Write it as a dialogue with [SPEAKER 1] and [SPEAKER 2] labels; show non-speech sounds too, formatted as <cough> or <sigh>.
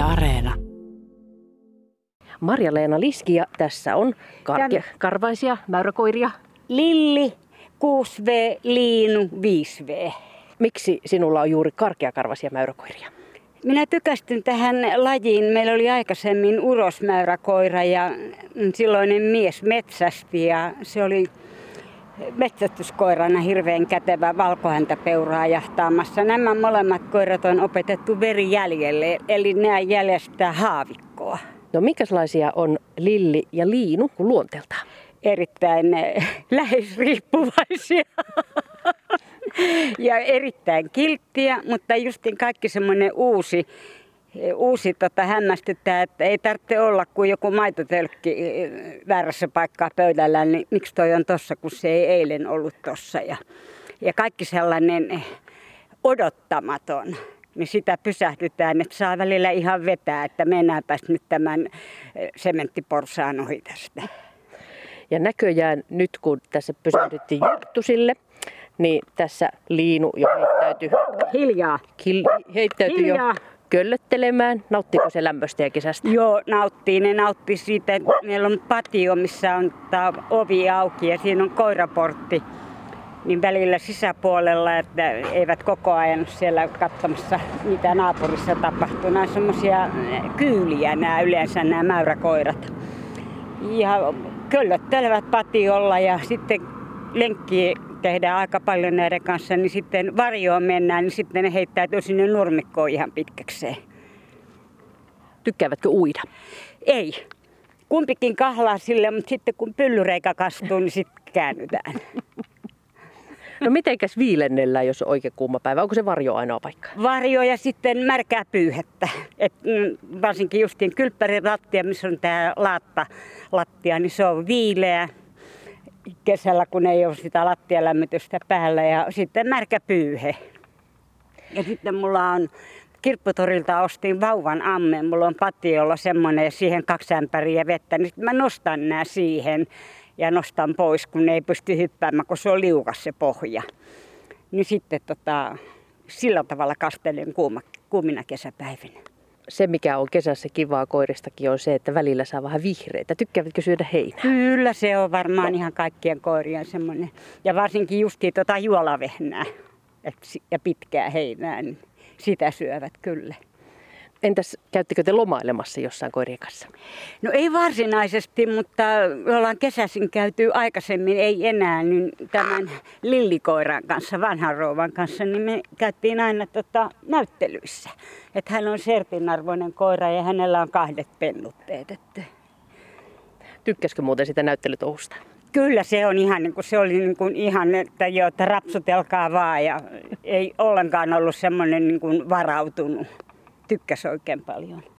[SPEAKER 1] Yle Areena.
[SPEAKER 2] Marja-Leena Liski ja tässä on karkia, karvaisia mäyräkoiria.
[SPEAKER 3] Lilli 6V, Liinu 5V.
[SPEAKER 2] Miksi sinulla on juuri karkeakarvaisia mäyräkoiria?
[SPEAKER 3] Minä tykästyn tähän lajiin. Meillä oli aikaisemmin urosmäyräkoira ja silloinen mies metsästi ja se oli metsästyskoirana hirveän kätevä valkohäntäpeuraa jahtaamassa. Nämä molemmat koirat on opetettu verijäljelle, eli nämä jäljestää haavikkoa.
[SPEAKER 2] No minkälaisia on Lilli ja Liinu luonteeltaan?
[SPEAKER 3] Erittäin eh, <laughs> lähes riippuvaisia. <laughs> ja erittäin kilttiä, mutta justin kaikki semmoinen uusi, uusi tota, hämmästyttää, että ei tarvitse olla kuin joku maitotölkki väärässä paikkaa pöydällä, niin miksi toi on tossa, kun se ei eilen ollut tossa. Ja, ja kaikki sellainen eh, odottamaton, niin sitä pysähdytään, että saa välillä ihan vetää, että mennäänpäs nyt tämän sementtiporsaan ohi tästä.
[SPEAKER 2] Ja näköjään nyt kun tässä pysähdyttiin Juttusille, niin tässä Liinu jo heittäytyi,
[SPEAKER 3] Hiljaa.
[SPEAKER 2] kil, heittäytyi
[SPEAKER 3] Hiljaa.
[SPEAKER 2] jo köllöttelemään. Nauttiko se lämmöstä ja kesästä?
[SPEAKER 3] Joo, nauttii. Ne nautti siitä. että Meillä on patio, missä on tää ovi auki ja siinä on koiraportti. Niin välillä sisäpuolella, että eivät koko ajan siellä katsomassa, mitä naapurissa tapahtuu. Nämä on semmoisia kyyliä nämä yleensä nämä mäyräkoirat. Ja köllöttelevät patiolla ja sitten lenkki tehdään aika paljon näiden kanssa, niin sitten varjoon mennään, niin sitten ne heittäytyy sinne nurmikkoon ihan pitkäkseen.
[SPEAKER 2] Tykkäävätkö uida?
[SPEAKER 3] Ei. Kumpikin kahlaa sille, mutta sitten kun pyllyreikä kastuu, niin sitten käännytään. <laughs>
[SPEAKER 2] No mitenkäs viilennellään, jos on oikein kuuma päivä? Onko se varjo ainoa paikka?
[SPEAKER 3] Varjo ja sitten märkää pyyhettä. Et, mm, varsinkin justiin kylppärilattia, missä on tämä laatta lattia, niin se on viileä kesällä, kun ei ole sitä lattialämmitystä päällä. Ja sitten märkä pyyhe. Ja sitten mulla on kirpputorilta ostin vauvan ammen. Mulla on patiolla semmoinen ja siihen kaksi ämpäriä vettä. Niin sitten mä nostan nämä siihen ja nostan pois, kun ne ei pysty hyppäämään, kun se on liukas se pohja. Niin sitten tota, sillä tavalla kastelen kuuma, kuumina kesäpäivinä.
[SPEAKER 2] Se, mikä on kesässä kivaa koiristakin, on se, että välillä saa vähän vihreitä. Tykkäävätkö syödä heinää?
[SPEAKER 3] Kyllä se on varmaan ihan kaikkien koirien semmoinen. Ja varsinkin justiin tota juolavehnää ja pitkää heinää, niin sitä syövät kyllä.
[SPEAKER 2] Entäs käyttikö te lomailemassa jossain koirien kanssa?
[SPEAKER 3] No ei varsinaisesti, mutta me ollaan kesäisin käyty aikaisemmin, ei enää, niin tämän lillikoiran kanssa, vanhan rouvan kanssa, niin me käytiin aina tota, näyttelyissä. Että hän on sertinarvoinen koira ja hänellä on kahdet pennutteet. Että
[SPEAKER 2] Tykkäskö muuten sitä näyttelytouhusta?
[SPEAKER 3] Kyllä se on ihan niin kuin, se oli niin kuin ihan, että jo, että rapsutelkaa vaan ja ei ollenkaan ollut semmoinen niin kuin varautunut. Tykkäs oikein paljon.